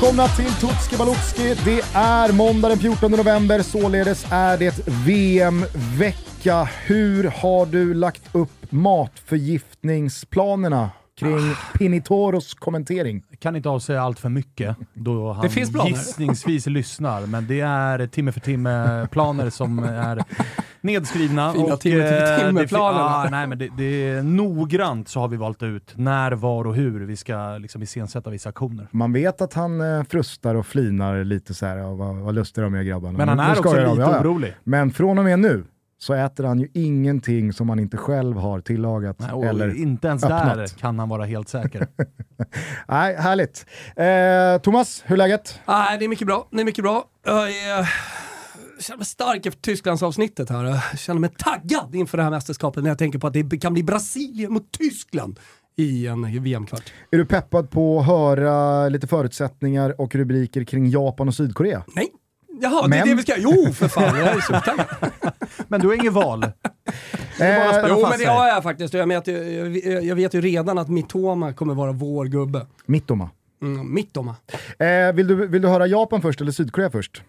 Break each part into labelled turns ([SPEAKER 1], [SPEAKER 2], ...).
[SPEAKER 1] Välkomna till Tutski Balutski. Det är måndag den 14 november, således är det VM-vecka. Hur har du lagt upp matförgiftningsplanerna kring ah. Pinitoros kommentering?
[SPEAKER 2] kan inte avsäga allt för mycket då han gissningsvis lyssnar, men det är timme för timme-planer som är nedskrivna.
[SPEAKER 3] Fina och, timme eh, timme-planer.
[SPEAKER 2] Ah, nej, men det, det, är noggrant så har vi valt ut när, var och hur vi ska liksom iscensätta vissa aktioner.
[SPEAKER 1] Man vet att han eh, frustar och flinar lite så här, vad, vad lustiga de är grabbarna.
[SPEAKER 2] Men han är också lite ja, orolig.
[SPEAKER 1] Men från och med nu så äter han ju ingenting som han inte själv har tillagat Nej, eller
[SPEAKER 2] Inte ens
[SPEAKER 1] öppnat.
[SPEAKER 2] där kan han vara helt säker.
[SPEAKER 1] Nej, härligt. Eh, Thomas, hur är läget?
[SPEAKER 3] Nej, det är mycket bra. Det är mycket bra. Jag känner mig stark efter Tysklandsavsnittet här. Jag känner mig taggad inför det här mästerskapet när jag tänker på att det kan bli Brasilien mot Tyskland i en VM-kvart.
[SPEAKER 1] Är du peppad på att höra lite förutsättningar och rubriker kring Japan och Sydkorea?
[SPEAKER 3] Nej. Jaha, men... det är det vi ska... Jo, för fan, jag är supertaggad.
[SPEAKER 2] men du har inget val?
[SPEAKER 3] Eh, jo, men det har jag faktiskt. Jag vet, ju, jag vet ju redan att Mittoma kommer vara vår gubbe.
[SPEAKER 1] Mittoma?
[SPEAKER 3] Mm, Mittoma.
[SPEAKER 1] Eh, vill, du, vill du höra Japan först eller Sydkorea först?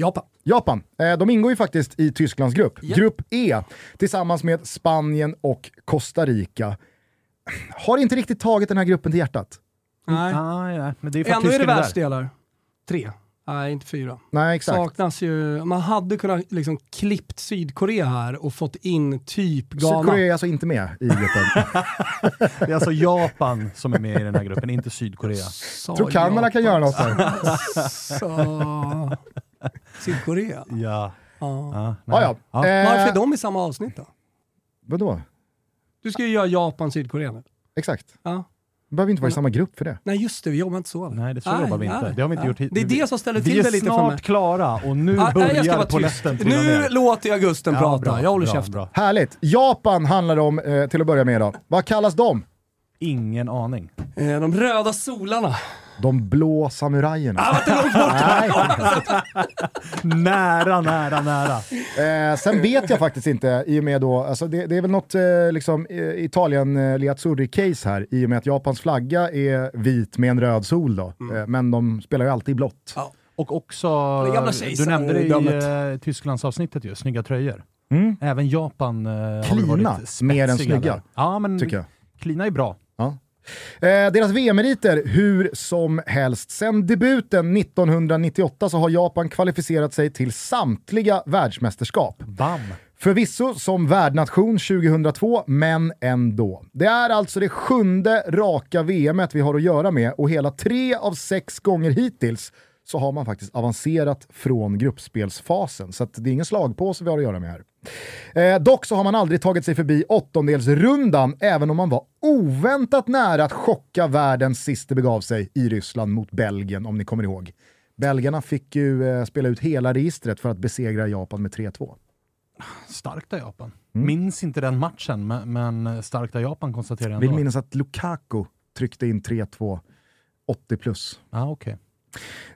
[SPEAKER 3] Japan.
[SPEAKER 1] Japan. Eh, de ingår ju faktiskt i Tysklands grupp. Yep. Grupp E, tillsammans med Spanien och Costa Rica. Har inte riktigt tagit den här gruppen till hjärtat.
[SPEAKER 3] Nej.
[SPEAKER 2] Ah, ja. men det är
[SPEAKER 3] Ändå är det världsdelar. Tre. Nej, inte fyra.
[SPEAKER 1] Nej, exakt.
[SPEAKER 3] Saknas ju, man hade kunnat liksom klippt Sydkorea här och fått in typ Ghana.
[SPEAKER 1] Sydkorea är alltså inte med i gruppen.
[SPEAKER 2] det är alltså Japan som är med i den här gruppen, inte Sydkorea.
[SPEAKER 1] Jag tror Kanada kan göra något där.
[SPEAKER 3] Så... Sydkorea?
[SPEAKER 2] Ja.
[SPEAKER 3] Ja.
[SPEAKER 1] Ja, ja. ja.
[SPEAKER 3] Eh... Varför är de i samma avsnitt då?
[SPEAKER 1] Vadå?
[SPEAKER 3] Du ska ju göra Japan-Sydkorea nu.
[SPEAKER 1] Exakt.
[SPEAKER 3] Ja.
[SPEAKER 1] Vi behöver inte vara i samma grupp för det.
[SPEAKER 3] Nej just det, vi jobbar inte så.
[SPEAKER 2] Nej, det så nej, jobbar vi inte. Det har vi inte nej. gjort
[SPEAKER 3] Det är det som ställer till det lite
[SPEAKER 2] för mig. Vi är snart klara och nu ah, börjar polletten
[SPEAKER 3] Nu ner. låter jag Gusten ja, prata, bra, jag håller käften.
[SPEAKER 1] Härligt. Japan handlar det om eh, till att börja med idag. Vad kallas de?
[SPEAKER 2] Ingen aning.
[SPEAKER 3] Eh, de röda solarna.
[SPEAKER 1] De blå samurajerna.
[SPEAKER 3] Ah,
[SPEAKER 2] nära, nära, nära.
[SPEAKER 1] Eh, sen vet jag faktiskt inte, i och med då, alltså det, det är väl något eh, liksom, eh, Italien eh, Liazzurri-case här, i och med att Japans flagga är vit med en röd sol då. Mm. Eh, men de spelar ju alltid blått. Ja.
[SPEAKER 2] Och också, du nämnde det i eh, Tysklandsavsnittet ju, snygga tröjor.
[SPEAKER 1] Mm.
[SPEAKER 2] Även Japan eh,
[SPEAKER 1] Klina,
[SPEAKER 2] har varit
[SPEAKER 1] mer än snygga.
[SPEAKER 2] Ja, men tycker jag. Klina är bra.
[SPEAKER 1] Eh, deras VM-meriter hur som helst. Sen debuten 1998 så har Japan kvalificerat sig till samtliga världsmästerskap.
[SPEAKER 2] Bam!
[SPEAKER 1] Förvisso som värdnation 2002, men ändå. Det är alltså det sjunde raka VMet vi har att göra med och hela tre av sex gånger hittills så har man faktiskt avancerat från gruppspelsfasen. Så det är ingen slagpåse vi har att göra med här. Eh, dock så har man aldrig tagit sig förbi åttondelsrundan, även om man var oväntat nära att chocka världen sist det begav sig i Ryssland mot Belgien, om ni kommer ihåg. Belgarna fick ju eh, spela ut hela registret för att besegra Japan med 3-2.
[SPEAKER 2] Starkt av Japan. Mm. Minns inte den matchen, men, men starkt av Japan konstaterar jag
[SPEAKER 1] ändå. Vill minnas att Lukaku tryckte in 3-2, 80 plus.
[SPEAKER 2] Ah, okay.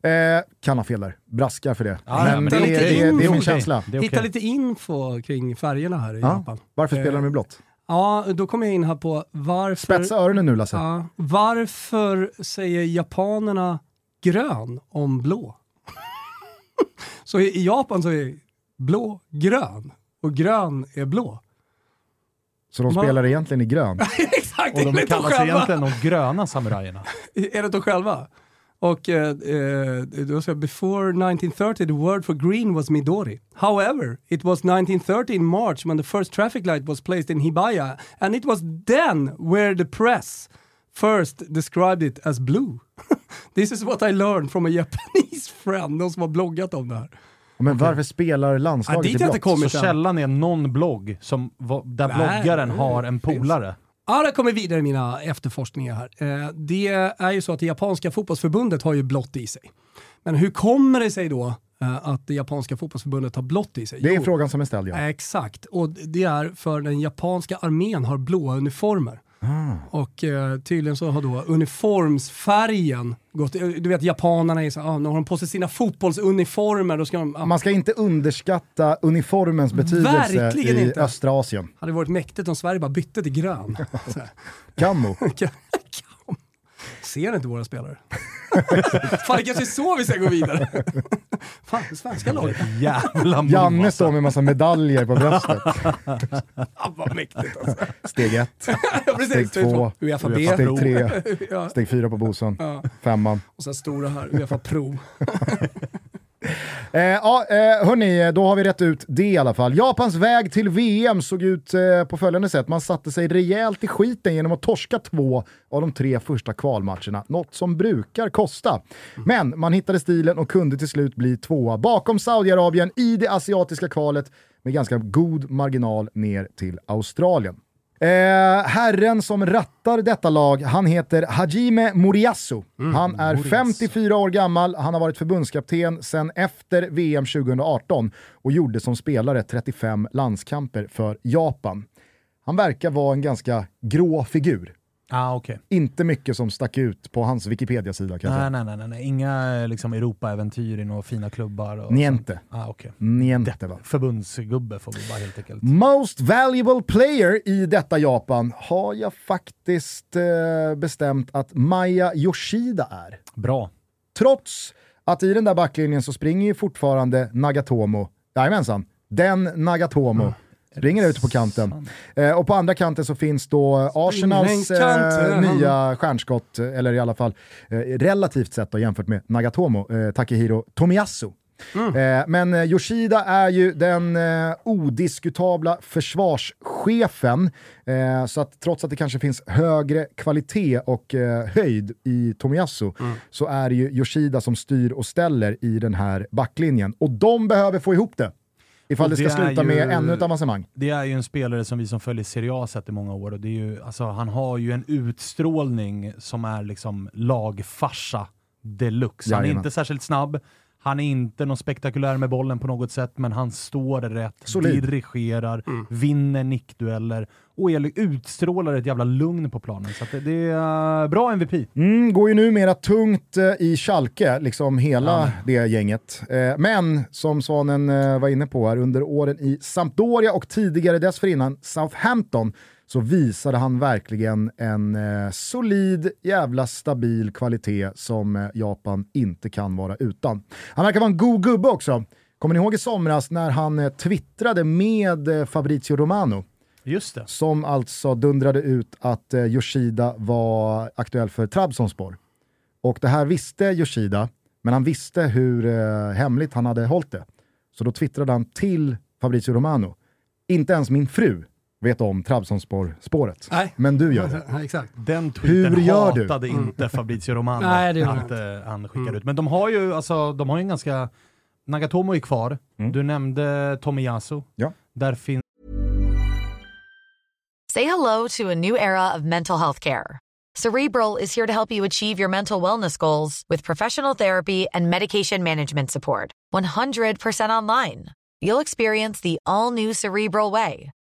[SPEAKER 1] Eh, kan ha fel där, braskar för det. Ja, men, det, är, det, är, det, är, min känsla.
[SPEAKER 3] Okay. Hitta lite info kring färgerna här i ja. Japan.
[SPEAKER 1] Varför spelar de i blått?
[SPEAKER 3] Ja, då kommer jag in här på varför...
[SPEAKER 1] Spetsa öronen nu Lasse.
[SPEAKER 3] Ja, varför säger japanerna grön om blå? så i Japan så är blå grön och grön är blå.
[SPEAKER 1] Så de Man... spelar egentligen i grön?
[SPEAKER 3] Exakt,
[SPEAKER 2] Och de kallas egentligen de gröna samurajerna.
[SPEAKER 3] är det de själva? Och uh, uh, då sa before 1930 the word for green was Midori. However, it was 1930 in March when the first traffic light was placed in Hibaya and it was then where the press first described it as blue. This is what I learned from a Japanese friend, någon som har bloggat om det här.
[SPEAKER 1] Men varför spelar landslaget ja, i blått?
[SPEAKER 2] Så källan är någon blogg som, där bloggaren har en polare?
[SPEAKER 3] Ja, det kommer vidare i mina efterforskningar här. Eh, det är ju så att det japanska fotbollsförbundet har ju blått i sig. Men hur kommer det sig då eh, att det japanska fotbollsförbundet har blått i sig?
[SPEAKER 1] Det är jo, frågan som är ställd ja.
[SPEAKER 3] Exakt, och det är för den japanska armén har blåa uniformer.
[SPEAKER 1] Ah.
[SPEAKER 3] Och eh, tydligen så har då uniformsfärgen gått, du vet japanerna är så, ah, när de på sig sina fotbollsuniformer då ska de... Ah.
[SPEAKER 1] Man ska inte underskatta uniformens betydelse Verkligen i inte. östra Asien.
[SPEAKER 3] Hade varit mäktigt om Sverige bara bytte till grön.
[SPEAKER 1] Kammo.
[SPEAKER 3] Ser inte våra spelare? Fan, det kanske är så vi ska gå vidare. Fan, det svenska laget.
[SPEAKER 2] Jävla
[SPEAKER 1] Janne står med massa medaljer på bröstet.
[SPEAKER 3] Fan vad mäktigt alltså.
[SPEAKER 1] Steg ett,
[SPEAKER 3] Ja, precis.
[SPEAKER 1] steg två,
[SPEAKER 3] Uefa
[SPEAKER 1] steg
[SPEAKER 3] B.
[SPEAKER 1] tre,
[SPEAKER 3] Ja.
[SPEAKER 1] steg fyra på Bosön,
[SPEAKER 3] Ja.
[SPEAKER 1] femman.
[SPEAKER 3] Och sen stora här, Uefa Pro.
[SPEAKER 1] Eh, ja, eh, hörni, då har vi rätt ut det i alla fall. Japans väg till VM såg ut eh, på följande sätt. Man satte sig rejält i skiten genom att torska två av de tre första kvalmatcherna. Något som brukar kosta. Men man hittade stilen och kunde till slut bli tvåa bakom Saudiarabien i det asiatiska kvalet med ganska god marginal ner till Australien. Eh, herren som rattar detta lag, han heter Hajime Moriyasu. han är 54 år gammal, han har varit förbundskapten sedan efter VM 2018 och gjorde som spelare 35 landskamper för Japan. Han verkar vara en ganska grå figur.
[SPEAKER 2] Ah, okay.
[SPEAKER 1] Inte mycket som stack ut på hans Wikipedia-sida kan jag säga.
[SPEAKER 2] Nej, nej, nej, nej. Inga liksom, Europa-äventyr i några fina klubbar. Och
[SPEAKER 1] Niente.
[SPEAKER 2] Ah, okay.
[SPEAKER 1] Niente va?
[SPEAKER 2] Förbundsgubbe får vi bara helt enkelt.
[SPEAKER 1] Most valuable player i detta Japan har jag faktiskt eh, bestämt att Maya Yoshida är.
[SPEAKER 2] Bra.
[SPEAKER 1] Trots att i den där backlinjen så springer ju fortfarande Nagatomo, jajamensan, den Nagatomo, springer ute på kanten. Eh, och på andra kanten så finns då Arsenals eh, nya stjärnskott, eller i alla fall eh, relativt sett då, jämfört med Nagatomo, eh, Takehiro Tomiyasu. Eh, men eh, Yoshida är ju den odiskutabla försvarschefen, så att trots att det kanske finns högre kvalitet och höjd i Tomiyasu så är det ju Yoshida som styr och ställer i den här backlinjen. Och de behöver få ihop det. Ifall det ska sluta
[SPEAKER 2] ju-
[SPEAKER 1] med ännu ett avancemang.
[SPEAKER 2] Det är ju en spelare som vi som följer Serie A sett i många år och det är ju, alltså, han har ju en utstrålning som är liksom lagfarsa deluxe. Han är
[SPEAKER 1] Jajamän.
[SPEAKER 2] inte särskilt snabb, han är inte någon spektakulär med bollen på något sätt, men han står rätt,
[SPEAKER 1] Solid.
[SPEAKER 2] dirigerar, vinner nickdueller och utstrålar ett jävla lugn på planen. Så det, det är bra MVP.
[SPEAKER 1] Mm, går ju numera tungt eh, i Schalke, liksom hela det gänget. Eh, men som Svanen eh, var inne på här, under åren i Sampdoria och tidigare dessförinnan Southampton så visade han verkligen en eh, solid, jävla stabil kvalitet som eh, Japan inte kan vara utan. Han verkar vara en god gubbe också. Kommer ni ihåg i somras när han eh, twittrade med eh, Fabrizio Romano?
[SPEAKER 2] Just det.
[SPEAKER 1] som alltså dundrade ut att eh, Yoshida var aktuell för Trabzonspor. Och det här visste Yoshida, men han visste hur eh, hemligt han hade hållit det. Så då twittrade han till Fabrizio Romano. Inte ens min fru vet om Trabzonspor-spåret.
[SPEAKER 3] Nej.
[SPEAKER 1] Men du gör det.
[SPEAKER 3] Ja, exakt.
[SPEAKER 2] Den tweeten
[SPEAKER 1] Hur gör du?
[SPEAKER 2] hatade inte Fabrizio Romano
[SPEAKER 3] Nej, det gör
[SPEAKER 2] att eh, han skickade ut. Men de har ju alltså, de har ju en ganska... Nagatomo är kvar, du nämnde Tomiyasu.
[SPEAKER 1] Ja.
[SPEAKER 2] Där finns
[SPEAKER 4] Say hello to a new era of mental health care. Cerebral is here to help you achieve your mental wellness goals with professional therapy and medication management support. 100% online. You'll experience the all new Cerebral Way,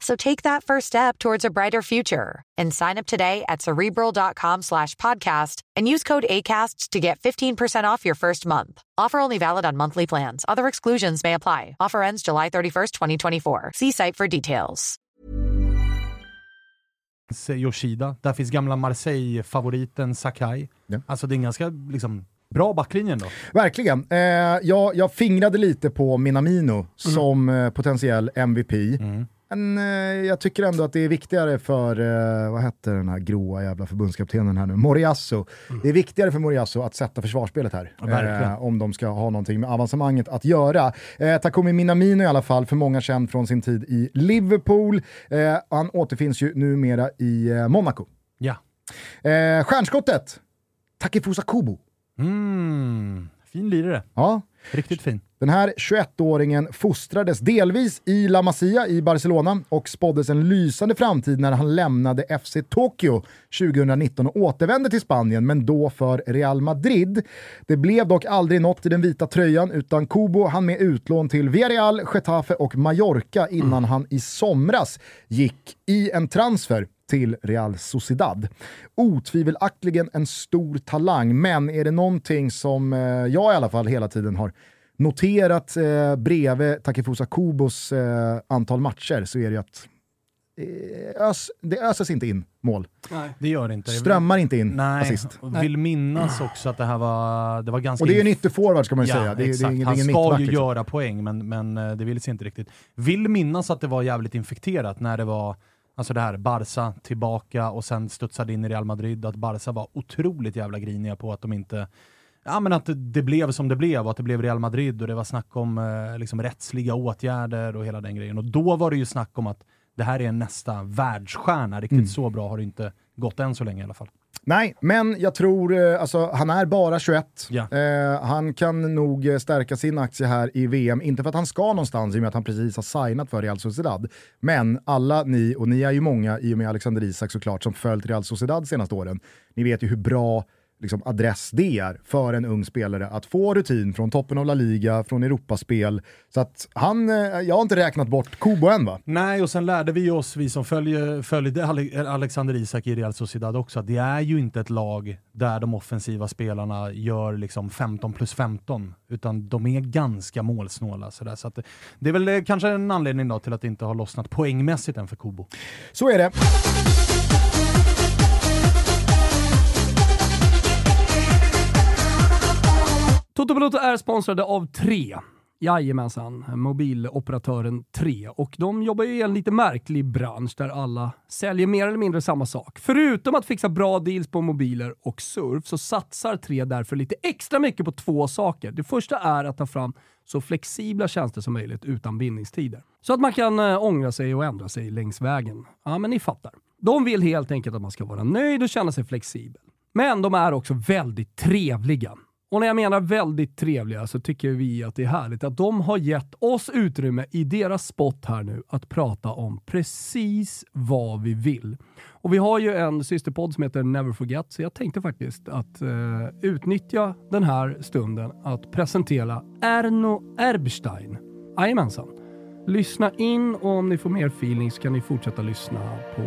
[SPEAKER 4] So take that first step towards a brighter future and sign up today at cerebral.com slash podcast and use code ACAST to get 15% off your first month. Offer only valid on monthly plans. Other exclusions may apply. Offer ends July 31st, 2024. See site for details.
[SPEAKER 2] Yoshida, där finns gamla Marseille-favoriten Sakai.
[SPEAKER 1] Ja.
[SPEAKER 2] Alltså det är en ganska liksom, bra backlinje ändå.
[SPEAKER 1] Verkligen. Eh, jag, jag fingrade lite på Minamino som eh, potentiell MVP. Men eh, jag tycker ändå att det är viktigare för, eh, vad hette den här gråa jävla förbundskaptenen här nu, Moriasso. Det är viktigare för Moriasso att sätta försvarsspelet här.
[SPEAKER 2] Ja,
[SPEAKER 1] eh, om de ska ha någonting med avancemanget att göra. Eh, Takumi Minamino i alla fall, för många känd från sin tid i Liverpool. Eh, han återfinns ju numera i eh, Monaco.
[SPEAKER 2] Ja.
[SPEAKER 1] Eh, stjärnskottet, Takefusa Kubo.
[SPEAKER 2] Mm, Fin lirare.
[SPEAKER 1] Ja.
[SPEAKER 2] Riktigt fin.
[SPEAKER 1] Den här 21-åringen fostrades delvis i La Masia i Barcelona och spåddes en lysande framtid när han lämnade FC Tokyo 2019 och återvände till Spanien, men då för Real Madrid. Det blev dock aldrig något i den vita tröjan utan Kubo han med utlån till Villarreal, Getafe och Mallorca innan mm. han i somras gick i en transfer till Real Sociedad. Otvivelaktigen en stor talang, men är det någonting som eh, jag i alla fall hela tiden har noterat eh, bredvid Takefusa Kubos eh, antal matcher så är det ju att eh, ös, det öses inte in mål.
[SPEAKER 2] Nej. Det gör det inte.
[SPEAKER 1] Strömmar inte in
[SPEAKER 2] Nej.
[SPEAKER 1] assist.
[SPEAKER 2] Och vill minnas också att det här var, det var ganska...
[SPEAKER 1] Och det är en ytterforward ska man ju
[SPEAKER 2] ja,
[SPEAKER 1] säga. Det,
[SPEAKER 2] exakt.
[SPEAKER 1] det är ingen,
[SPEAKER 2] Han
[SPEAKER 1] ingen
[SPEAKER 2] ska ju
[SPEAKER 1] liksom.
[SPEAKER 2] göra poäng, men, men eh, det vill sig inte riktigt. Vill minnas att det var jävligt infekterat när det var Alltså det här, Barca tillbaka och sen studsade in i Real Madrid, att Barca var otroligt jävla griniga på att de inte ja, men att det blev som det blev och att det blev Real Madrid och det var snack om eh, liksom rättsliga åtgärder och hela den grejen. Och då var det ju snack om att det här är nästa världsstjärna. Riktigt mm. så bra har det inte gått än så länge i alla fall.
[SPEAKER 1] Nej, men jag tror, eh, alltså han är bara 21.
[SPEAKER 2] Ja.
[SPEAKER 1] Eh, han kan nog eh, stärka sin aktie här i VM, inte för att han ska någonstans i och med att han precis har signat för Real Sociedad. Men alla ni, och ni är ju många i och med Alexander Isak såklart, som följt Real Sociedad senaste åren. Ni vet ju hur bra liksom, adress det är för en ung spelare att få rutin från toppen av La Liga, från Europaspel. Så att han, eh, jag har inte räknat bort Kubo än va?
[SPEAKER 2] Nej, och sen lärde vi oss, vi som följer, följde Alexander Isak i Real Sociedad också, att det är ju inte ett lag där de offensiva spelarna gör liksom 15 plus 15, utan de är ganska målsnåla. Sådär. Så att det är väl eh, kanske en anledning då till att det inte har lossnat poängmässigt än för Kubo.
[SPEAKER 1] Så är det.
[SPEAKER 3] Toto Balotto är sponsrade av Tre. Jajamensan, mobiloperatören 3. Och de jobbar ju i en lite märklig bransch där alla säljer mer eller mindre samma sak. Förutom att fixa bra deals på mobiler och surf så satsar 3 därför lite extra mycket på två saker. Det första är att ta fram så flexibla tjänster som möjligt utan bindningstider. Så att man kan eh, ångra sig och ändra sig längs vägen. Ja, men ni fattar. De vill helt enkelt att man ska vara nöjd och känna sig flexibel. Men de är också väldigt trevliga. Och när jag menar väldigt trevliga så tycker vi att det är härligt att de har gett oss utrymme i deras spot här nu att prata om precis vad vi vill. Och vi har ju en systerpodd som heter Never Forget, så jag tänkte faktiskt att eh, utnyttja den här stunden att presentera Erno Erbstein. Jajamensan. Lyssna in och om ni får mer feeling så kan ni fortsätta lyssna på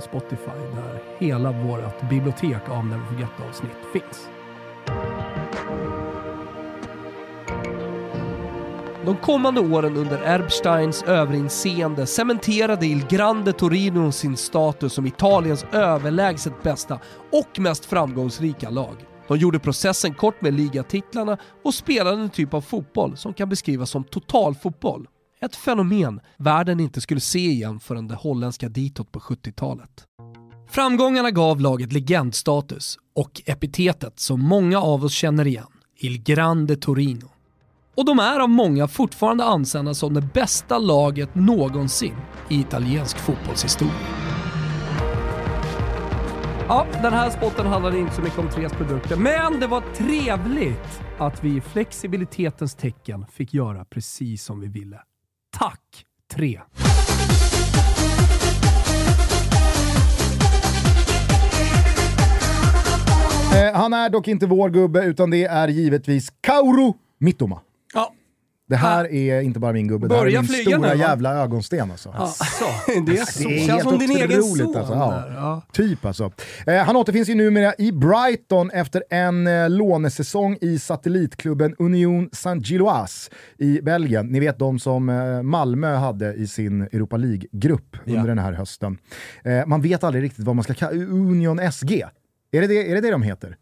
[SPEAKER 3] Spotify där hela vårt bibliotek av Never Forget-avsnitt finns. De kommande åren under Erbsteins överinseende cementerade Il Grande Torino sin status som Italiens överlägset bästa och mest framgångsrika lag. De gjorde processen kort med ligatitlarna och spelade en typ av fotboll som kan beskrivas som totalfotboll. Ett fenomen världen inte skulle se igen förrän det holländska ditåt på 70-talet. Framgångarna gav laget legendstatus och epitetet som många av oss känner igen, Il Grande Torino. Och de är av många fortfarande ansedda som det bästa laget någonsin i italiensk fotbollshistoria. Ja, den här spotten handlade inte så mycket om Tres produkter, men det var trevligt att vi i flexibilitetens tecken fick göra precis som vi ville. Tack Tre!
[SPEAKER 1] Eh, han är dock inte vår gubbe, utan det är givetvis Kauru Mittoma.
[SPEAKER 3] Ja.
[SPEAKER 1] Det här är inte bara min gubbe, det här är min stora nu, jävla ögonsten alltså.
[SPEAKER 3] Ja. Så. Det är så. Det är Känns som din egen son.
[SPEAKER 1] Alltså. Ja. Ja. Typ alltså. Eh, han återfinns ju numera i Brighton efter en eh, lånesäsong i satellitklubben Union Saint-Gilloise i Belgien. Ni vet de som eh, Malmö hade i sin Europa League-grupp under den här hösten. Eh, man vet aldrig riktigt vad man ska kalla Union SG. Är det det, är det, det de heter?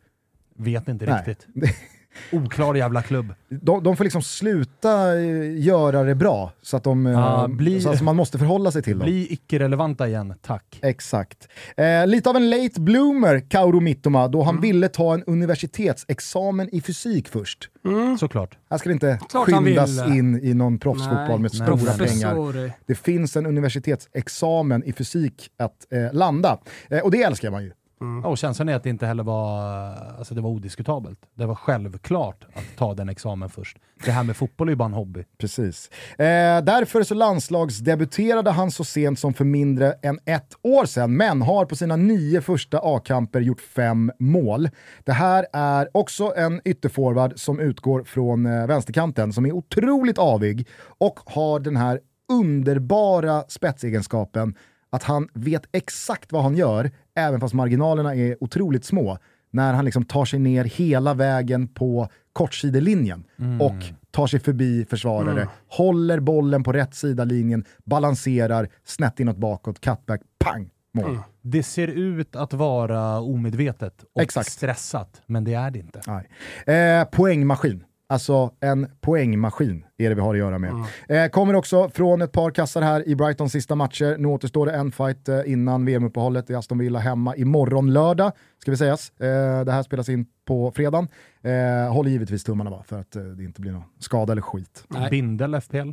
[SPEAKER 2] Vet inte Nej. riktigt. Oklar jävla klubb.
[SPEAKER 1] De, de får liksom sluta eh, göra det bra, så att, de, ja, eh, bli, så att man måste förhålla sig till
[SPEAKER 2] dem. Bli icke-relevanta igen, tack.
[SPEAKER 1] Exakt. Eh, lite av en late bloomer, Kauru Mittoma, då han mm. ville ta en universitetsexamen i fysik först.
[SPEAKER 2] Mm. Såklart.
[SPEAKER 1] Här ska det inte Klart skyndas in i någon proffsfotboll med nej, stora nej. pengar. Det finns en universitetsexamen i fysik att eh, landa. Eh, och det älskar man ju.
[SPEAKER 2] Ja, och känslan är att det inte heller var, alltså det var odiskutabelt. Det var självklart att ta den examen först. Det här med fotboll är ju bara en hobby.
[SPEAKER 1] Precis. Eh, därför så landslagsdebuterade han så sent som för mindre än ett år sedan, men har på sina nio första A-kamper gjort fem mål. Det här är också en ytterforward som utgår från eh, vänsterkanten, som är otroligt avig och har den här underbara spetsegenskapen att han vet exakt vad han gör, även fast marginalerna är otroligt små, när han liksom tar sig ner hela vägen på kortsidelinjen
[SPEAKER 2] Mm.
[SPEAKER 1] och tar sig förbi försvarare, håller bollen på rätt sida linjen, balanserar, snett inåt bakåt, cutback, pang, mål.
[SPEAKER 2] Mm. Det ser ut att vara omedvetet och
[SPEAKER 1] Exakt.
[SPEAKER 2] stressat, men det är det inte.
[SPEAKER 1] Nej. Eh, poängmaskin. Alltså en poängmaskin är det vi har att göra med. Eh, kommer också från ett par kassar här i Brightons sista matcher. Nu återstår det en fight eh, innan VM-uppehållet i Aston Villa hemma imorgon lördag, ska vi sägas. Eh, det här spelas in på fredagen. Eh, håller givetvis tummarna bara för att det inte blir någon skada eller skit.
[SPEAKER 3] Nej.
[SPEAKER 2] Bindel FPL?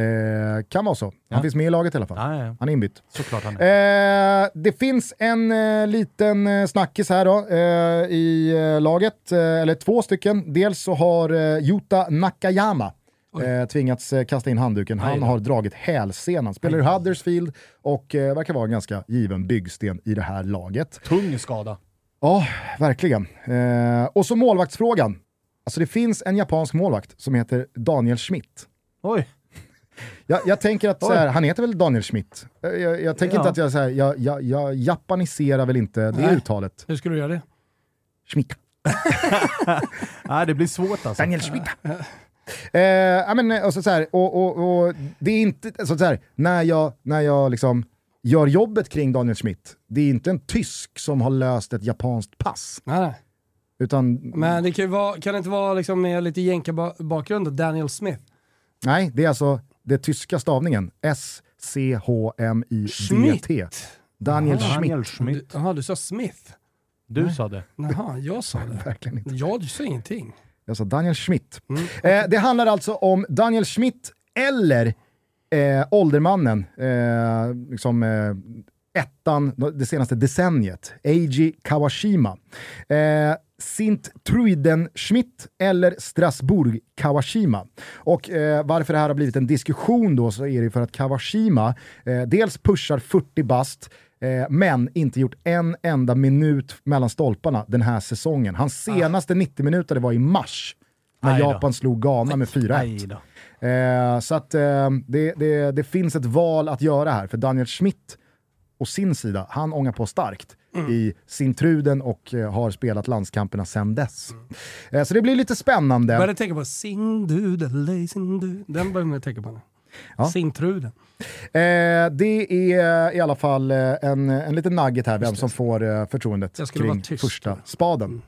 [SPEAKER 1] Eh, kan vara så. Han
[SPEAKER 2] Ja.
[SPEAKER 1] finns med i laget i alla fall.
[SPEAKER 2] Ja, ja.
[SPEAKER 1] Han är inbytt.
[SPEAKER 2] Såklart han är.
[SPEAKER 1] Eh, det finns en eh, liten eh, snackis här då eh, i eh, laget, eller två stycken. Dels så har eh, Yuta Nakayama eh, tvingats kasta in handduken. Han har dragit hälsenan. Spelar i Huddersfield och eh, verkar vara en ganska given byggsten i det här laget.
[SPEAKER 2] Tung skada.
[SPEAKER 1] Ja, verkligen. Eh, och så målvaktsfrågan. Alltså det finns en japansk målvakt som heter Daniel Schmidt.
[SPEAKER 2] Oj,
[SPEAKER 1] Jag, jag tänker att här, han heter väl Daniel Schmidt? Jag, jag, jag tänker
[SPEAKER 2] Ja.
[SPEAKER 1] inte att jag, så här, jag, jag, jag japaniserar väl inte det
[SPEAKER 3] Nej.
[SPEAKER 1] uttalet.
[SPEAKER 3] Hur ska du göra det?
[SPEAKER 1] Schmidt.
[SPEAKER 2] Nej, det blir svårt alltså.
[SPEAKER 1] Daniel Schmidt. Eh, ja, men, eh, och så, så här, och, och, och det är inte, alltså, så här, när jag, när jag liksom gör jobbet kring Daniel Schmidt, det är inte en tysk som har löst ett japanskt pass.
[SPEAKER 3] Nej.
[SPEAKER 1] Utan,
[SPEAKER 3] Men det kan, ju vara, kan det inte vara liksom med lite jänka-bakgrund då? Daniel Smith?
[SPEAKER 1] nej, det är alltså det tyska stavningen. S-C-H-M-I-D-T. Daniel
[SPEAKER 3] Aha.
[SPEAKER 1] Schmidt.
[SPEAKER 2] Daniel Schmidt.
[SPEAKER 3] Du- Jaha, du sa Smith?
[SPEAKER 2] Du sa det.
[SPEAKER 3] Jaha, jag sa det.
[SPEAKER 1] Verkligen inte.
[SPEAKER 3] Jag sa ingenting.
[SPEAKER 1] Jag sa Daniel Schmidt.
[SPEAKER 3] Mm.
[SPEAKER 1] Eh, det handlar alltså om Daniel Schmidt eller eh, åldermannen, eh, liksom, eh, ettan det senaste decenniet, Eiji Kawashima. Eh, Sint Truiden Schmidt eller Strasbourg Kawashima. Och eh, varför det här har blivit en diskussion då så är det för att Kawashima eh, dels pushar 40 bast, eh, men inte gjort en enda minut mellan stolparna den här säsongen. Hans senaste 90 minuter det var i mars när
[SPEAKER 2] Aj då.
[SPEAKER 1] Japan slog Ghana med 4-1.
[SPEAKER 2] Nej då.
[SPEAKER 1] Eh, så att eh, det, det, det finns ett val att göra här, för Daniel Schmidt å sin sida, han ångar på starkt i sin truden och eh, har spelat landskamperna sedan dess. Eh, så det blir lite spännande.
[SPEAKER 3] Började tänka på du. Den började man tänka på nu.
[SPEAKER 1] Ja.
[SPEAKER 3] Singtruden.
[SPEAKER 1] Eh, det är i alla fall eh, en, en liten nugget här, vem som får eh, förtroendet
[SPEAKER 3] Jag
[SPEAKER 1] kring
[SPEAKER 3] tyst.
[SPEAKER 1] första spaden.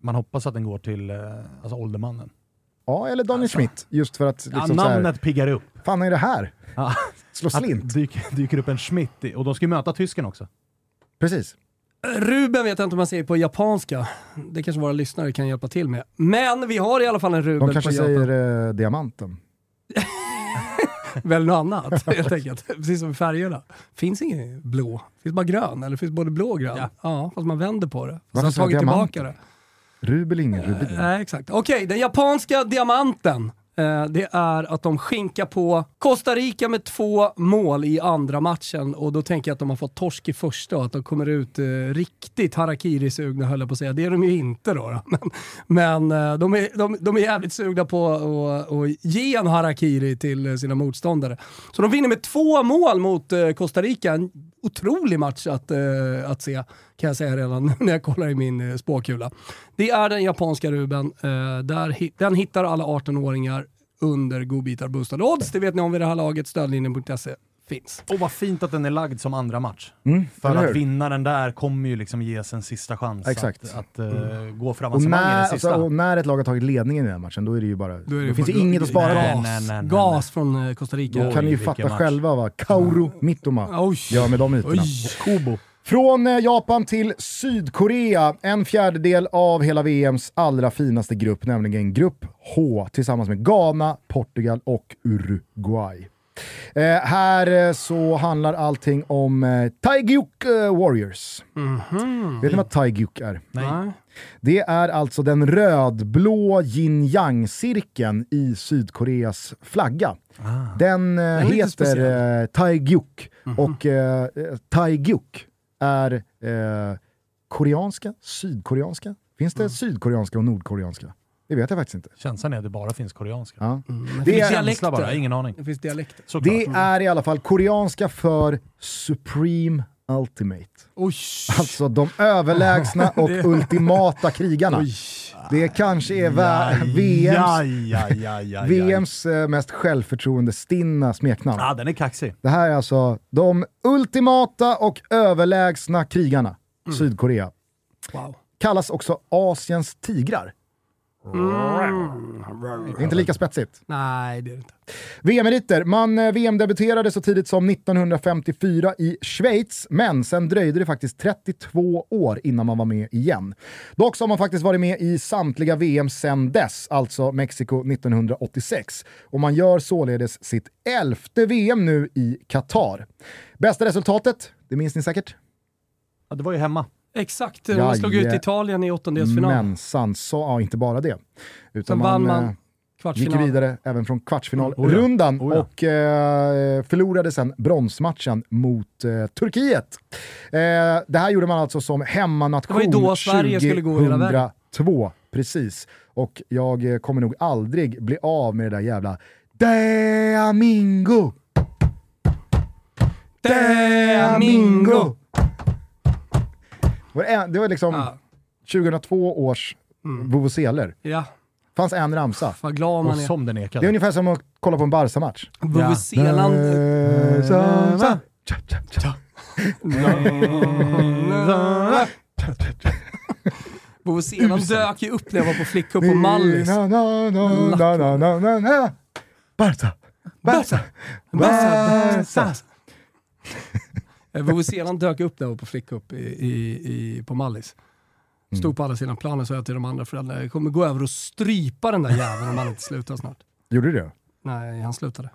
[SPEAKER 2] Man hoppas att den går till eh, alltså åldermannen.
[SPEAKER 1] Ja, eller Daniel Schmidt, just för att
[SPEAKER 2] Ja,
[SPEAKER 1] liksom, så här,
[SPEAKER 2] namnet piggar upp.
[SPEAKER 1] Fan är det här?
[SPEAKER 2] Ja.
[SPEAKER 1] Slå slint.
[SPEAKER 2] Att dyker, dyker upp en Schmidt, i- och de ska ju möta tysken också.
[SPEAKER 1] Precis.
[SPEAKER 3] Ruben vet jag inte om man säger på japanska. Det kanske våra lyssnare kan hjälpa till med. Men vi har i alla fall en Ruben
[SPEAKER 1] De kanske
[SPEAKER 3] på
[SPEAKER 1] säger eh, diamanten.
[SPEAKER 3] Väl något annat helt enkelt. Precis som färgerna. Finns ingen blå. Finns bara grön. Eller finns både blå och grön. Ja,
[SPEAKER 2] Ja.
[SPEAKER 3] fast man vänder på det. Så
[SPEAKER 1] Varför
[SPEAKER 3] har
[SPEAKER 1] sa jag
[SPEAKER 3] tagit
[SPEAKER 1] diamanten?
[SPEAKER 3] tillbaka det.
[SPEAKER 1] Rubel ingen rubin.
[SPEAKER 3] Nej, exakt. Okej, den japanska diamanten. Eh, det är att de skinkar på Costa Rica med två mål i andra matchen och då tänker jag att de har fått torsk i första och att de kommer ut eh, riktigt harakiri-sugna höll jag på att säga. Det är de ju inte då. då. Men, men eh, de, är, de, de är jävligt sugna på att och ge en harakiri till sina motståndare. Så de vinner med två mål mot eh, Costa Rica. En otrolig match att, eh, att se, kan jag säga redan när jag kollar i min eh, spåkula. Det är den japanska Ruben. Eh, där, den hittar alla 18-åringar under godbitar boostade odds. Det vet ni om vid det här laget. Stödlinjen.se finns.
[SPEAKER 2] Och vad fint att den är lagd som andra match.
[SPEAKER 1] Mm,
[SPEAKER 2] För att
[SPEAKER 1] hur?
[SPEAKER 2] vinnaren där kommer ju liksom ges en sista chans
[SPEAKER 1] Exakt.
[SPEAKER 2] att, att eh, gå
[SPEAKER 1] Och
[SPEAKER 2] avancemang i
[SPEAKER 1] när,
[SPEAKER 2] den sista.
[SPEAKER 1] alltså, och när ett lag har tagit ledningen i den matchen, då är det ju bara... Då,
[SPEAKER 3] är det
[SPEAKER 1] finns
[SPEAKER 3] bara-
[SPEAKER 1] det inget att spara på.
[SPEAKER 3] Gas,
[SPEAKER 2] nej, nej, nej,
[SPEAKER 3] gas från Costa Rica.
[SPEAKER 1] Då kan ni ju fatta
[SPEAKER 2] match.
[SPEAKER 1] själva vad Kaoru Mittoma gör med de ytorna.
[SPEAKER 3] Oj.
[SPEAKER 2] Kubo.
[SPEAKER 1] Från eh, Japan till Sydkorea, en fjärdedel av hela VMs allra finaste grupp, nämligen Grupp H, tillsammans med Ghana, Portugal och Uruguay. Eh, här eh, så handlar allting om eh, Taegyuk eh, Warriors. Vet ni vad Taegyuk är?
[SPEAKER 3] Nej.
[SPEAKER 1] Det är alltså den rödblå yin yang-cirkeln i Sydkoreas flagga. Den eh,
[SPEAKER 3] lite
[SPEAKER 1] heter eh, Taegyuk och eh, Taegyuk är eh, koreanska, sydkoreanska. Finns det sydkoreanska och nordkoreanska? Det vet jag faktiskt inte.
[SPEAKER 2] Känslan är att det bara finns koreanska.
[SPEAKER 1] Ja.
[SPEAKER 3] Men
[SPEAKER 1] Det
[SPEAKER 3] finns
[SPEAKER 1] är-
[SPEAKER 2] Känsla bara,
[SPEAKER 3] dialekter.
[SPEAKER 2] ingen aning.
[SPEAKER 3] Det finns dialekter.
[SPEAKER 2] Såklart.
[SPEAKER 1] Det är i alla fall koreanska för Supreme Ultimate.
[SPEAKER 3] Oj!
[SPEAKER 1] Alltså de överlägsna och ultimata krigarna. Det kanske är VMs. VMs eh, mest självförtroende-stinna smeknamn.
[SPEAKER 2] Ja, den är kaxig.
[SPEAKER 1] Det här är alltså de ultimata och överlägsna krigarna.
[SPEAKER 3] Mm.
[SPEAKER 1] Sydkorea.
[SPEAKER 3] Wow.
[SPEAKER 1] Kallas också Asiens tigrar. Det är inte lika spetsigt.
[SPEAKER 3] Nej, det är det inte.
[SPEAKER 1] VM-meriter. Man eh, VM-debuterade så tidigt som 1954 i Schweiz, men sen dröjde det faktiskt 32 år innan man var med igen. Dock så har man faktiskt varit med i samtliga VM sen dess, alltså Mexiko 1986. Och man gör således sitt elfte VM nu i Qatar. Bästa resultatet, det minns ni säkert?
[SPEAKER 2] Ja, det var ju hemma.
[SPEAKER 3] Exakt, man slog ut Italien i åttondelsfinal.
[SPEAKER 1] Mensan, så, ja inte bara det. Utan
[SPEAKER 3] Sen vann
[SPEAKER 1] man,
[SPEAKER 3] man
[SPEAKER 1] eh, gick
[SPEAKER 3] kvartsfinal.
[SPEAKER 1] vidare även från
[SPEAKER 2] Oh
[SPEAKER 1] kvartsfinalrundan
[SPEAKER 2] ja. Oh ja.
[SPEAKER 1] och eh, förlorade sen bronsmatchen mot eh, Turkiet. Eh, det här gjorde man alltså som hemmanation
[SPEAKER 3] Det var ju då Sverige skulle gå hela vägen.
[SPEAKER 1] 2002. Precis. Och jag eh, kommer nog aldrig bli av med det där jävla De Amingo! Det var en- Det var liksom
[SPEAKER 3] Ja.
[SPEAKER 1] 2002 års
[SPEAKER 3] Mm.
[SPEAKER 1] vuvuzeler.
[SPEAKER 3] Ja,
[SPEAKER 1] fanns en ramsa.
[SPEAKER 3] vad glad
[SPEAKER 2] Och
[SPEAKER 3] man är.
[SPEAKER 2] som den
[SPEAKER 1] Det är
[SPEAKER 2] ekade.
[SPEAKER 1] ungefär som att kolla på en Barca-match.
[SPEAKER 3] Vuvuzela...
[SPEAKER 1] Barca, tja, tja, tja.
[SPEAKER 3] Vuvuzela dök ju upp när jag var på flickcup på Mallis.
[SPEAKER 1] Barca, Barca, Barca.
[SPEAKER 3] Eh, Vuvuzelan dök upp var på flickcup i, i, i, på Mallis. Stod på andra sidan planen och sa jag till de andra föräldrarna, jag kommer gå över och strypa den där jäveln om han inte slutar snart.
[SPEAKER 1] Gjorde du det?
[SPEAKER 3] Nej, han slutade.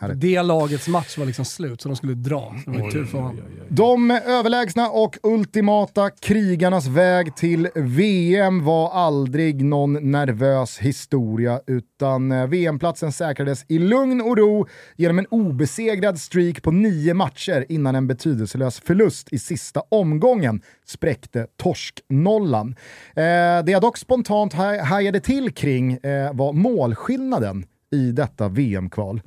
[SPEAKER 1] Ja.
[SPEAKER 3] Det lagets match var liksom slut, så de skulle dra. Så det var tur för honom.
[SPEAKER 1] De överlägsna och ultimata krigarnas väg till VM var aldrig någon nervös historia utan eh, VM-platsen säkrades i lugn och ro genom en obesegrad streak på nio matcher innan en betydelselös förlust i sista omgången spräckte torsknollan. Eh, det jag dock spontant haj- hajade till kring eh, var målskillnaden i detta VM-kval.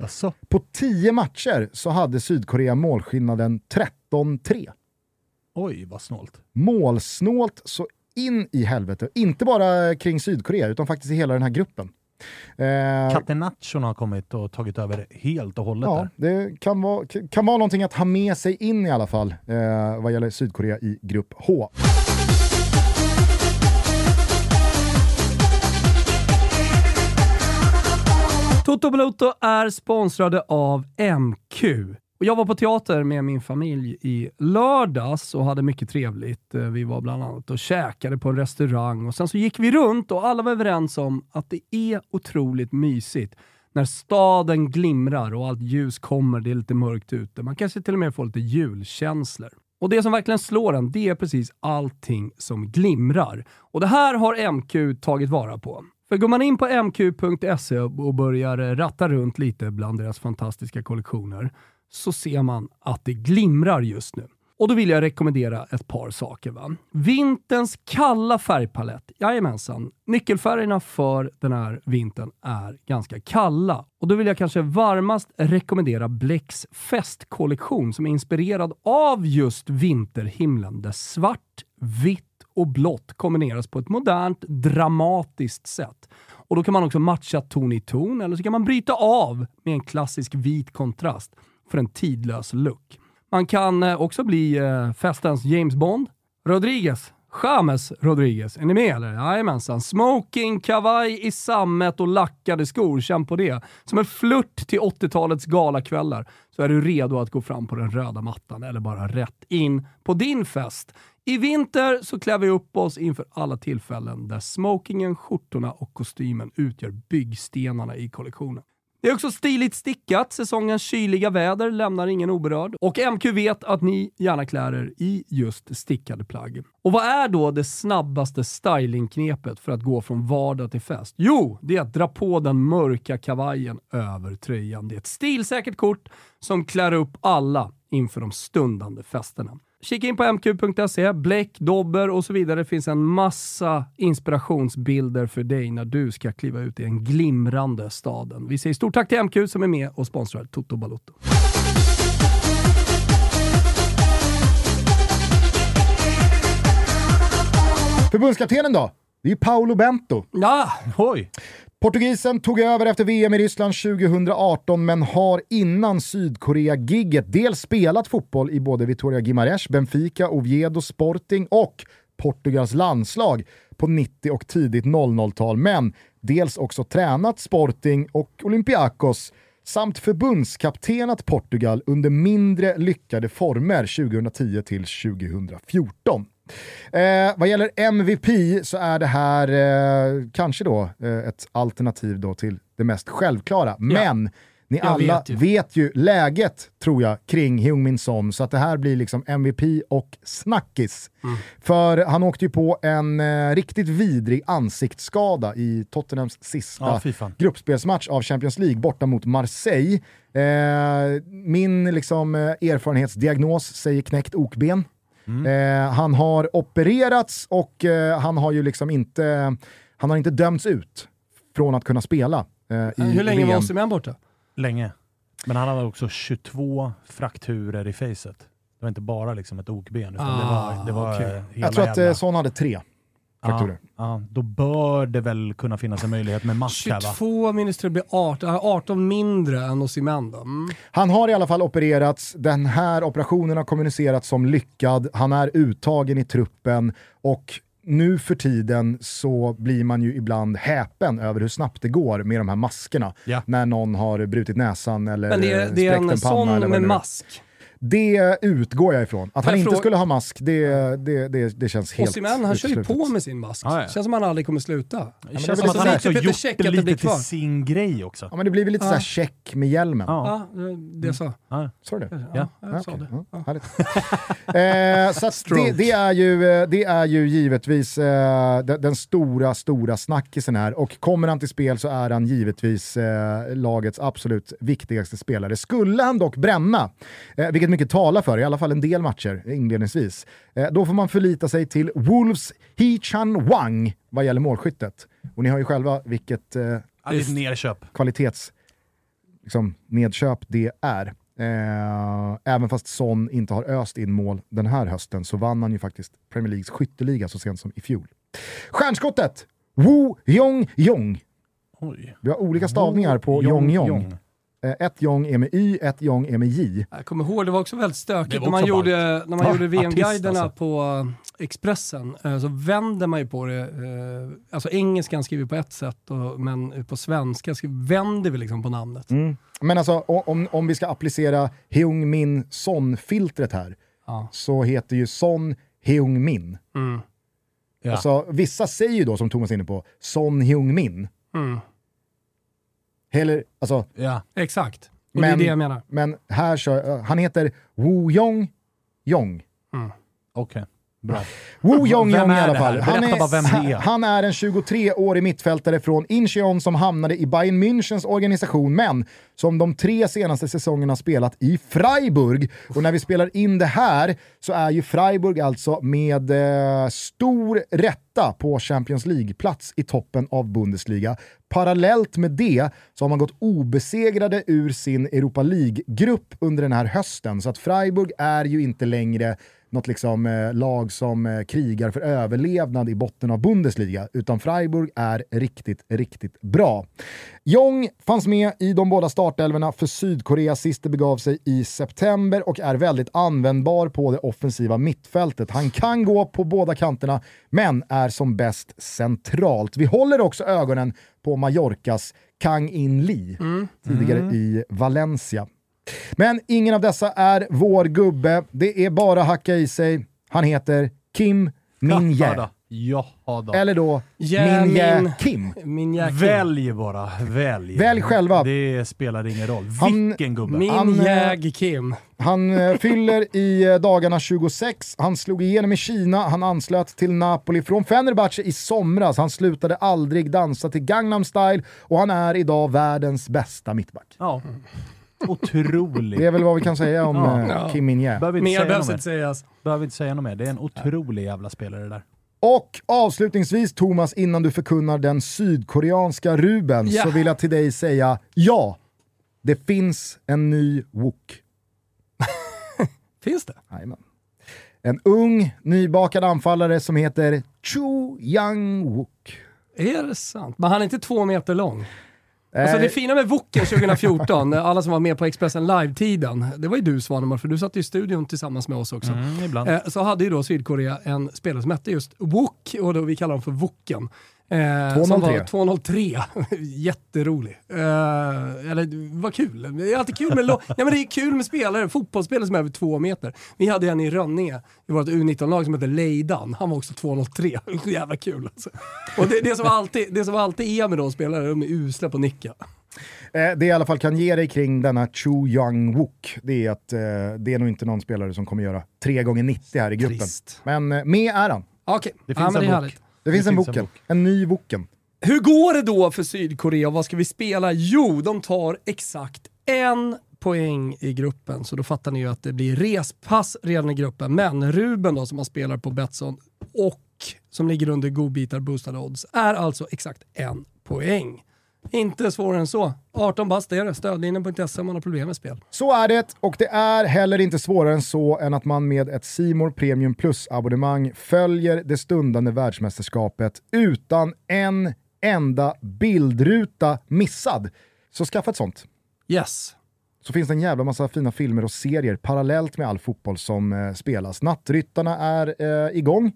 [SPEAKER 1] På 10 matcher så hade Sydkorea målskillnaden 13-3.
[SPEAKER 2] Oj, vad snålt.
[SPEAKER 1] Målsnålt så in i helvete. Inte bara kring Sydkorea utan faktiskt i hela den här gruppen. Eh,
[SPEAKER 2] Catenaccion har kommit och tagit över helt och hållet
[SPEAKER 1] ja,
[SPEAKER 2] där.
[SPEAKER 1] det kan vara, kan vara någonting att ha med sig in i alla fall eh, vad gäller Sydkorea i grupp H.
[SPEAKER 3] Toto Bluto är sponsrade av MQ. Och jag var på teater med min familj i lördags och hade mycket trevligt. Eh, vi var bland annat och käkade på en restaurang och sen så gick vi runt och alla var överens om att det är otroligt mysigt när staden glimrar och allt ljus kommer, det är lite mörkt ute. Man kanske till och med får lite julkänslor. Och det som verkligen slår en, det är precis allting som glimrar. Och det här har MQ tagit vara på. För går man in på mq.se och börjar eh, ratta runt lite bland deras fantastiska kollektioner så ser man att det glimrar just nu. Och då vill jag rekommendera ett par saker. Va? Vinterns kalla färgpalett. Jajamensan. Nyckelfärgerna för den här vintern är ganska kalla. Och då vill jag kanske varmast rekommendera Blecks festkollektion som är inspirerad av just vinterhimlen där svart, vitt och blått kombineras på ett modernt, dramatiskt sätt. Och då kan man också matcha ton i ton, eller så kan man bryta av med en klassisk vit kontrast för en tidlös look. Man kan eh, också bli eh, festens James Bond. Rodriguez. James Rodriguez. Är ni med eller? Jajamensan. Smoking, kavaj i sammet och lackade skor. Känn på det. Som en flört till 80-talets galakvällar så är du redo att gå fram på den röda mattan eller bara rätt in på din fest. I vinter så klär vi upp oss inför alla tillfällen där smokingen, skjortorna och kostymen utgör byggstenarna i kollektionen. Det är också stiligt stickat, säsongens kyliga väder lämnar ingen oberörd. Och MQ vet att ni gärna klär er i just stickade plagg. Och vad är då det snabbaste stylingknepet för att gå från vardag till fest? Jo, det är att dra på den mörka kavajen över tröjan. Det är ett stilsäkert kort som klär upp alla inför de stundande festerna. Kika in på mq.se, bläck, dobber och så vidare. Det finns en massa inspirationsbilder för dig när du ska kliva ut i den glimrande staden. Vi säger stort tack till MQ som är med och sponsrar Toto Balotto.
[SPEAKER 1] Förbundskaptenen då? Det är ju Paolo Bento.
[SPEAKER 3] Ja,
[SPEAKER 2] Oj!
[SPEAKER 1] Portugisen tog över efter VM i Ryssland 2018 men har innan Sydkorea-gigget dels spelat fotboll i både Vitoria Guimarães, Benfica, Oviedo, Sporting och Portugals landslag på 90 och tidigt 00-tal, men dels också tränat Sporting och Olympiakos samt förbundskaptenat Portugal under mindre lyckade former 2010 till 2014. Eh, vad gäller MVP så är det här eh, kanske då eh, ett alternativ då till det mest självklara. Men ni
[SPEAKER 3] Jag
[SPEAKER 1] alla
[SPEAKER 3] vet ju.
[SPEAKER 1] vet ju läget, tror jag, kring Heung-Min Son, så att det här blir liksom MVP och snackis.
[SPEAKER 3] Mm.
[SPEAKER 1] För han åkte ju på en eh, riktigt vidrig ansiktsskada i Tottenhams sista
[SPEAKER 2] Ja,
[SPEAKER 1] gruppspelsmatch av Champions League borta mot Marseille. Eh, min liksom, eh, erfarenhetsdiagnos säger knäckt okben. Eh, han har opererats och eh, han har ju liksom inte, han har inte dömts ut från att kunna spela eh, i
[SPEAKER 3] hur länge var
[SPEAKER 1] VM.
[SPEAKER 3] Osimhen borta?
[SPEAKER 2] Länge. Men han hade också 22 frakturer i facet. Det var inte bara liksom ett okben, utan det
[SPEAKER 3] Ah,
[SPEAKER 2] var, det var eh, hela
[SPEAKER 1] Jag tror att
[SPEAKER 2] jävla...
[SPEAKER 1] eh, Son hade tre frakturer.
[SPEAKER 2] Ja, ja, då bör det väl kunna finnas en möjlighet med mask här va?
[SPEAKER 3] 22 minus 3 blir 18, ja, 18 mindre än Osimhen. Mm.
[SPEAKER 1] Han har i alla fall opererats, den här operationen har kommunicerats som lyckad, han är uttagen i truppen och nu för tiden så blir man ju ibland häpen över hur snabbt det går med de här maskerna.
[SPEAKER 2] Ja.
[SPEAKER 1] När någon har brutit näsan eller
[SPEAKER 3] Men det är, det är
[SPEAKER 1] spräckt
[SPEAKER 3] en sån med mask.
[SPEAKER 1] Det utgår jag ifrån. Att han inte skulle ha mask, det, det, det, det känns helt
[SPEAKER 3] Osimhen, han kör ju på med sin mask.
[SPEAKER 2] Ja, ja.
[SPEAKER 3] Känns som han aldrig kommer sluta.
[SPEAKER 2] Det känns som att han också gjort
[SPEAKER 3] Cech
[SPEAKER 2] det
[SPEAKER 3] att det blir
[SPEAKER 2] lite till sin grej också.
[SPEAKER 1] Ja, men det blir väl lite
[SPEAKER 3] Ja.
[SPEAKER 1] såhär check med hjälmen.
[SPEAKER 2] Ja.
[SPEAKER 3] Ja, det så.
[SPEAKER 2] Ja.
[SPEAKER 1] Sa du det?
[SPEAKER 3] Ja,
[SPEAKER 2] Ja.
[SPEAKER 3] jag sa det.
[SPEAKER 1] ja, härligt. eh, så det, är ju, eh, det är ju givetvis eh, den, den stora, stora snackisen här. Och kommer han till spel så är han givetvis eh, lagets absolut viktigaste spelare. Skulle han dock bränna, eh, vilket mycket talar för, i alla fall en del matcher inledningsvis, eh, då får man förlita sig till Wolves Hee Chan Wang vad gäller målskyttet. Och ni har ju själva vilket eh,
[SPEAKER 2] Ja,
[SPEAKER 1] kvalitets liksom, nedköp det är. Eh, även fast Son inte har öst in mål den här hösten så vann han ju faktiskt Premier Leagues skytteliga så sent som i fjol. Stjärnskottet! Woo Yong Yong.
[SPEAKER 2] Oj.
[SPEAKER 1] Vi har olika stavningar på Yong Yong. Eh, ett Yong är med Y, ett Yong är med J.
[SPEAKER 3] Jag kommer ihåg, det var också väldigt stökigt när man gjorde, när man
[SPEAKER 1] Ja,
[SPEAKER 3] gjorde VM-guiderna
[SPEAKER 2] artist,
[SPEAKER 3] på eh, Expressen. eh, Så vänder man ju på det. Alltså engelskan skriver på ett sätt, och, men på svenska skriver, vänder vi liksom på namnet.
[SPEAKER 1] Mm. Men alltså om, om vi ska applicera Heung Min Son-filtret här
[SPEAKER 3] Ja.
[SPEAKER 1] så heter ju Son Heung Min.
[SPEAKER 3] Mm.
[SPEAKER 2] Ja.
[SPEAKER 1] Alltså, vissa säger ju då, som Thomas är inne på, Son Heung Min.
[SPEAKER 3] Mm.
[SPEAKER 1] Eller, alltså,
[SPEAKER 2] ja.
[SPEAKER 3] Exakt. Och
[SPEAKER 1] Men-
[SPEAKER 3] det är det jag menar.
[SPEAKER 1] Men här kör, uh, han heter Woo Yong Yong.
[SPEAKER 2] Okej. Bra.
[SPEAKER 1] Woo Yong
[SPEAKER 2] Vem
[SPEAKER 1] Yong i
[SPEAKER 2] är
[SPEAKER 1] alla fall. Han
[SPEAKER 2] det är.
[SPEAKER 1] han är en 23-årig mittfältare från Incheon som hamnade i Bayern Münchens organisation, men som de tre senaste säsongerna spelat i Freiburg. Och när vi spelar in det här så är ju Freiburg alltså med eh, stor etta på Champions League-plats i toppen av Bundesliga. Parallellt med det så har man gått obesegrade ur sin Europa League-grupp under den här hösten. Så att Freiburg är ju inte längre något liksom, eh, lag som eh, krigar för överlevnad i botten av Bundesliga, utan Freiburg är riktigt, riktigt bra. Jong fanns med i de båda startelverna för Sydkorea sist det begav sig i september och är väldigt användbar på det offensiva mittfältet. Han kan gå på båda kanterna, men är som bäst centralt. Vi håller också ögonen på Mallorcas Kang In Lee, tidigare i Valencia. Men ingen av dessa är vår gubbe. Det är bara hacka i sig. Han heter Kim Min
[SPEAKER 2] Ja,
[SPEAKER 1] Jae.
[SPEAKER 2] Jaha då.
[SPEAKER 1] Eller då
[SPEAKER 3] Jamin.
[SPEAKER 1] Minje Kim.
[SPEAKER 3] Min jäkel.
[SPEAKER 2] Välj bara, välj.
[SPEAKER 1] Välj själva.
[SPEAKER 2] Det spelar ingen roll. Vilken gubbe.
[SPEAKER 3] Min
[SPEAKER 1] Han, eh,
[SPEAKER 3] jäg Kim.
[SPEAKER 1] Han eh, fyller i eh, dagarna 26, han slog igenom i Kina, han anslöt till Napoli från Fenerbahce i somras, han slutade aldrig dansa till Gangnam style och han är idag världens bästa mittback.
[SPEAKER 2] Ja. Otrolig.
[SPEAKER 1] Det är väl vad vi kan säga om
[SPEAKER 2] Ja.
[SPEAKER 3] Ja.
[SPEAKER 1] Kim
[SPEAKER 2] inte,
[SPEAKER 3] Mer
[SPEAKER 2] säga
[SPEAKER 3] behövs
[SPEAKER 2] något
[SPEAKER 3] inte
[SPEAKER 2] mer.
[SPEAKER 3] sägas.
[SPEAKER 2] Behöver inte säga något mer. Det är en otrolig jävla spelare det där.
[SPEAKER 1] Och avslutningsvis Thomas, innan du förkunnar den sydkoreanska Ruben,
[SPEAKER 3] Ja.
[SPEAKER 1] så vill jag till dig säga ja, det finns en ny Wook.
[SPEAKER 3] Finns det?
[SPEAKER 1] Jajamän. En ung, nybakad anfallare som heter Chu Yang-wook.
[SPEAKER 3] Är det sant? Men han är inte två meter lång. Alltså
[SPEAKER 1] Eh,
[SPEAKER 3] det fina med Woken 2014, alla som var med på Expressen Live-tiden, det var ju du Svanemar, för du satt i studion tillsammans med oss också.
[SPEAKER 2] Mm, ibland.
[SPEAKER 3] Eh, så hade ju då Sydkorea en spelare som hette just Wok, och då vi kallar dem för Woken. Eh, som
[SPEAKER 1] 203.
[SPEAKER 3] var 203. Jätterolig. Eh, eller vad kul. Det är alltid kul med, ja, men det är kul med spelare, fotbollsspelare som är över två meter. Vi hade en i Rönninge i vårt U19-lag som hette Leidan. Han var också 203. Så jävla kul alltså. Och det, det, som alltid, det som alltid är med de spelare, de är usla på nicka.
[SPEAKER 1] Eh, det jag i alla fall kan ge dig kring denna Chu Young-wook, det är att eh, det är nog inte någon spelare som kommer göra 3 gånger 90 här i gruppen.
[SPEAKER 3] Trist.
[SPEAKER 1] Men eh, med är han.
[SPEAKER 3] Okej,
[SPEAKER 2] Det
[SPEAKER 3] ja,
[SPEAKER 2] finns
[SPEAKER 3] det
[SPEAKER 2] en
[SPEAKER 3] är
[SPEAKER 2] bok.
[SPEAKER 3] härligt.
[SPEAKER 1] Det finns
[SPEAKER 2] Det
[SPEAKER 1] en
[SPEAKER 2] finns en bok.
[SPEAKER 1] en ny Woken.
[SPEAKER 3] Hur går det då för Sydkorea och vad ska vi spela? Jo, de tar exakt en poäng i gruppen, så då fattar ni ju att det blir respass redan i gruppen. Men Ruben då, som man spelar på Betsson och som ligger under godbitar boostade odds, är alltså exakt en poäng. Inte svårare än så. 18 bast är det, stödlinjen.se om man har problem med spel.
[SPEAKER 1] Så är det, och det är heller inte svårare än så än att man med ett Simor Premium Plus-abonnemang följer det stundande världsmästerskapet utan en enda bildruta missad. Så skaffa ett sånt.
[SPEAKER 3] Yes.
[SPEAKER 1] så finns det en jävla massa fina filmer och serier parallellt med all fotboll som eh, spelas. Nattryttarna är eh, igång.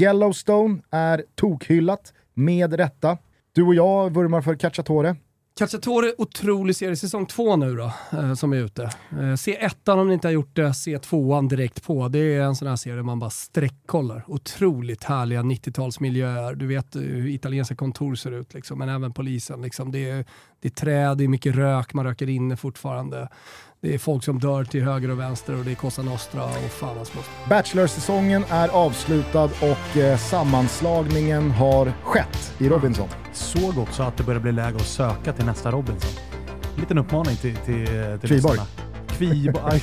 [SPEAKER 1] Yellowstone är tokhyllat, med rätta. Du och jag vurmar för Cacciatore.
[SPEAKER 3] Cacciatore, otrolig serie. Säsong två nu då, eh, som är ute. Eh, se ettan om ni inte har gjort det, se tvåan direkt på. Det är en sån här serie man bara sträckkollar. Otroligt härliga 90-talsmiljöer. Du vet hur italienska kontor ser ut, liksom, men även polisen. Liksom. Det, är, det är träd, det är mycket rök, man röker inne fortfarande. Det är folk som dör till höger och vänster och det är Cosa Nostra och fan hans moster.
[SPEAKER 1] Bachelor-säsongen är avslutad och eh, sammanslagningen har skett i Robinson.
[SPEAKER 2] Såg också att det börjar bli läge att söka till nästa Robinson. En liten uppmaning till, till, till
[SPEAKER 1] Kviborg.
[SPEAKER 2] lyssnarna. Kviborg.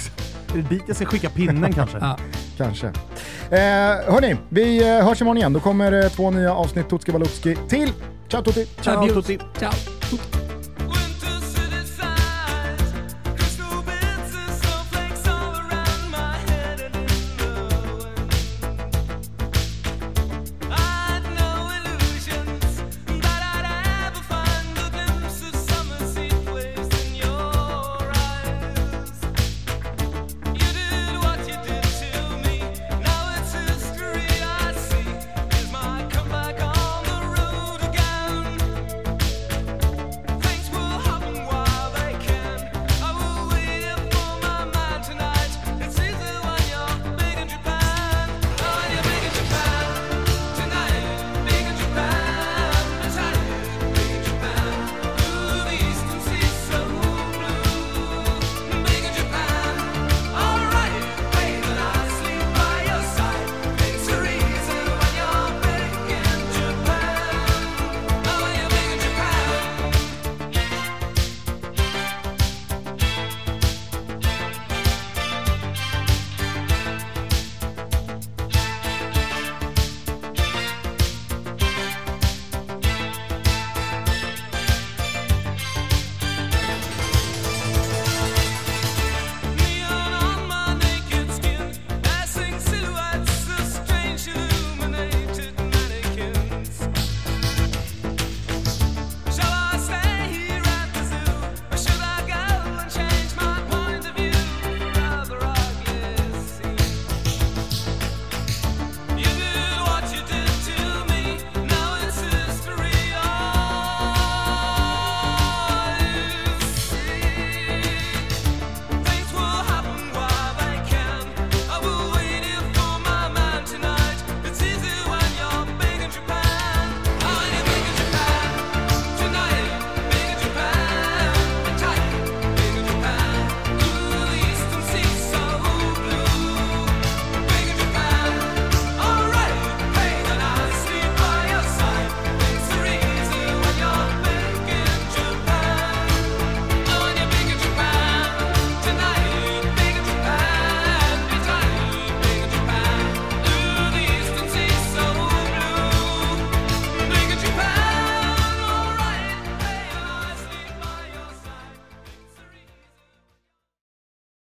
[SPEAKER 2] Är det dit jag ska skicka pinnen kanske?
[SPEAKER 3] Ja.
[SPEAKER 1] Kanske. Eh, hörni, vi eh, hörs imorgon igen. Då kommer eh, två nya avsnitt Tutski Balutski till. Ciao tutti!
[SPEAKER 2] Ciao,
[SPEAKER 3] Adios.
[SPEAKER 2] tutti.
[SPEAKER 3] Ciao.